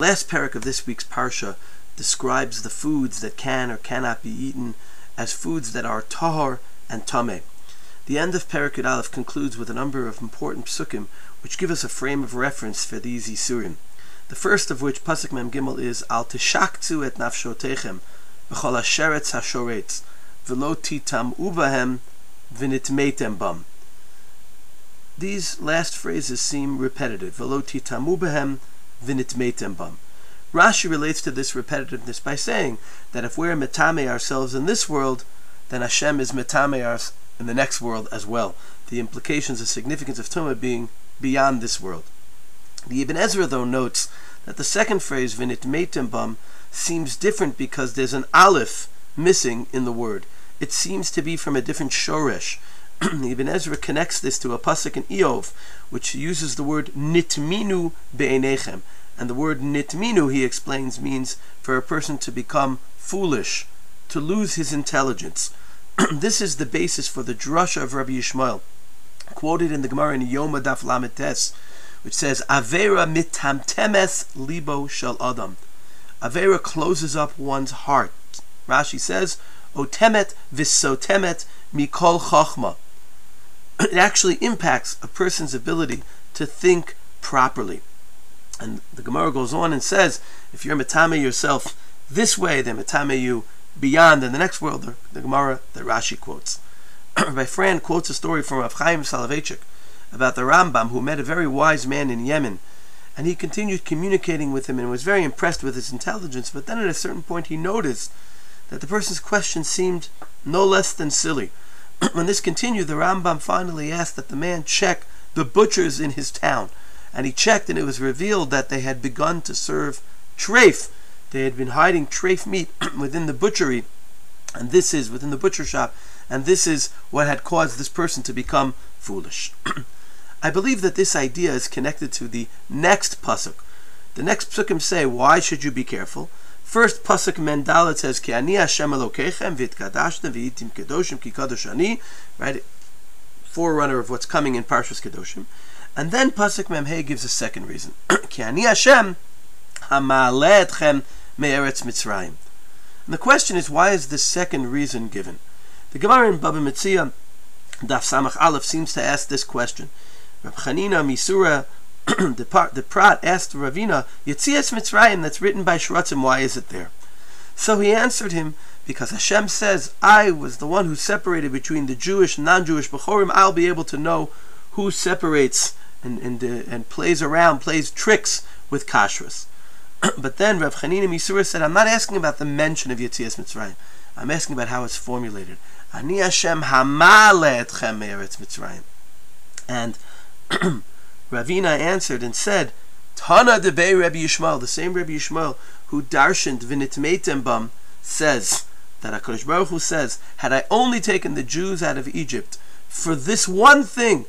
Last parak of this week's parsha describes the foods that can or cannot be eaten as foods that are tahor and tameh. The end of Parak Aleph concludes with a number of important psukim which give us a frame of reference for these isurim. The first of which, pasuk mem gimel, is al tishaktu et nafshotechem b'chol hasheretz hashoretz v'lo titam ubahem v'nitmetem bam. These last phrases seem repetitive. V'lo titam ubahem v'nitmetem bam. Rashi relates to this repetitiveness by saying that if we're metame ourselves in this world, then Hashem is metame us in the next world as well. The implications, the significance of Tumah being beyond this world. The Ibn Ezra, though, notes that the second phrase, Vinit bam, seems different because there's an aleph missing in the word. It seems to be from a different shoresh. Ibn Ezra connects this to a pasuk in Iyov, which uses the word nitminu be'enechem. And the word nitminu, he explains, means for a person to become foolish, to lose his intelligence. this is the basis for the drasha of Rabbi Yishmael, quoted in the Gemara in Yoma Daf Lametes, which says, Avera mitamtemes libo shel adam. Avera closes up one's heart. Rashi says, Otemet visotemet mikol chachma. It actually impacts a person's ability to think properly. And the Gemara goes on and says, if you're metame yourself this way, then metame you beyond in the next world, the, the Gemara that Rashi quotes. Rabbi Frand quotes a story from Rav Chaim Soloveitchik about the Rambam who met a very wise man in Yemen, and he continued communicating with him and was very impressed with his intelligence. But then at a certain point, he noticed that the person's question seemed no less than silly. when this continued, the Rambam finally asked that the man check the butchers in his town, and he checked, and it was revealed that they had begun to serve treif they had been hiding treif meat within the butchery, and this is within the butcher shop, and this is what had caused this person to become foolish. I believe that this idea is connected to the next pasuk. The next psukim say, "Why should you be careful?" First pasuk Mem Dalet says, "Ki ani Hashem Elokechem v'yitkadashtem v'yitim kedoshim ki kadosh ani," right? Forerunner of what's coming in Parshas Kedoshim, and then pasuk Mem Hei gives a second reason, "Ki ani Hashem etchem Me'eretz Mitzrayim. And the question is, why is this second reason given? The Gemara in Baba Metzia, Daf Samach Aleph, seems to ask this question. Rav Chanina Misura, the, part, the Prat asked Ravina, Yitzias Mitzrayim, that's written by Shratzim, why is it there? So he answered him, because Hashem says, I was the one who separated between the Jewish and non-Jewish Bechorim, I'll be able to know who separates and, and, uh, and plays around, plays tricks with kashrus. but then Rav Chanina Misura said, I'm not asking about the mention of Yetzias Mitzrayim. I'm asking about how it's formulated. Ani Hashem hamale etchem Mitzrayim. And Ravina answered and said, Tana debei Rabbi Yishmael, the same Rabbi Yishmael who darshaned v'nitmeitem bam, says that HaKadosh Baruch Hu says, had I only taken the Jews out of Egypt for this one thing,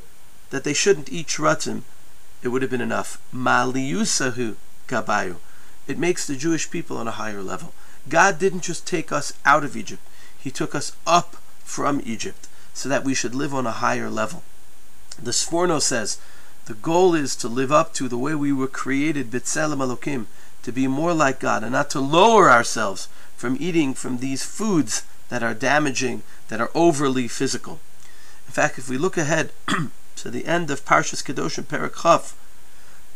that they shouldn't eat shratzim, it would have been enough. Maliusahu gabayu it makes the Jewish people on a higher level. God didn't just take us out of Egypt, He took us up from Egypt so that we should live on a higher level. The Sforno says the goal is to live up to the way we were created, B'Tselem Elokim, to be more like God and not to lower ourselves from eating from these foods that are damaging, that are overly physical. In fact, if we look ahead to the end of Parshas Kedoshim Perak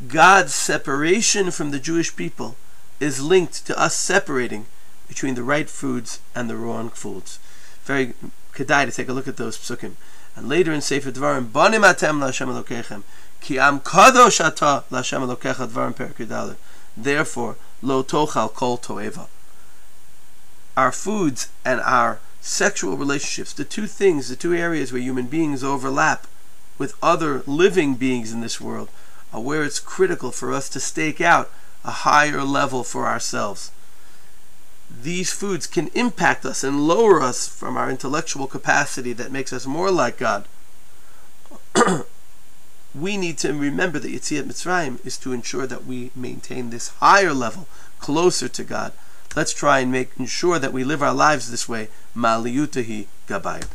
God's separation from the Jewish people is linked to us separating between the right foods and the wrong foods. Very kedai to take a look at those psukim. And later in Sefer Dvarim, Banim atem la'Hashem Elokechem, ki am kadosh ata la'Hashem Elokecha Dvarim Therefore, lo tochal kol toeva. Our foods and our sexual relationships, the two things, the two areas where human beings overlap with other living beings in this world, are where it's critical for us to stake out a higher level for ourselves. These foods can impact us and lower us from our intellectual capacity that makes us more like God. we need to remember that Yetziat Mitzrayim is to ensure that we maintain this higher level, closer to God. Let's try and make ensure that we live our lives this way. Maliyutahi Gabayim.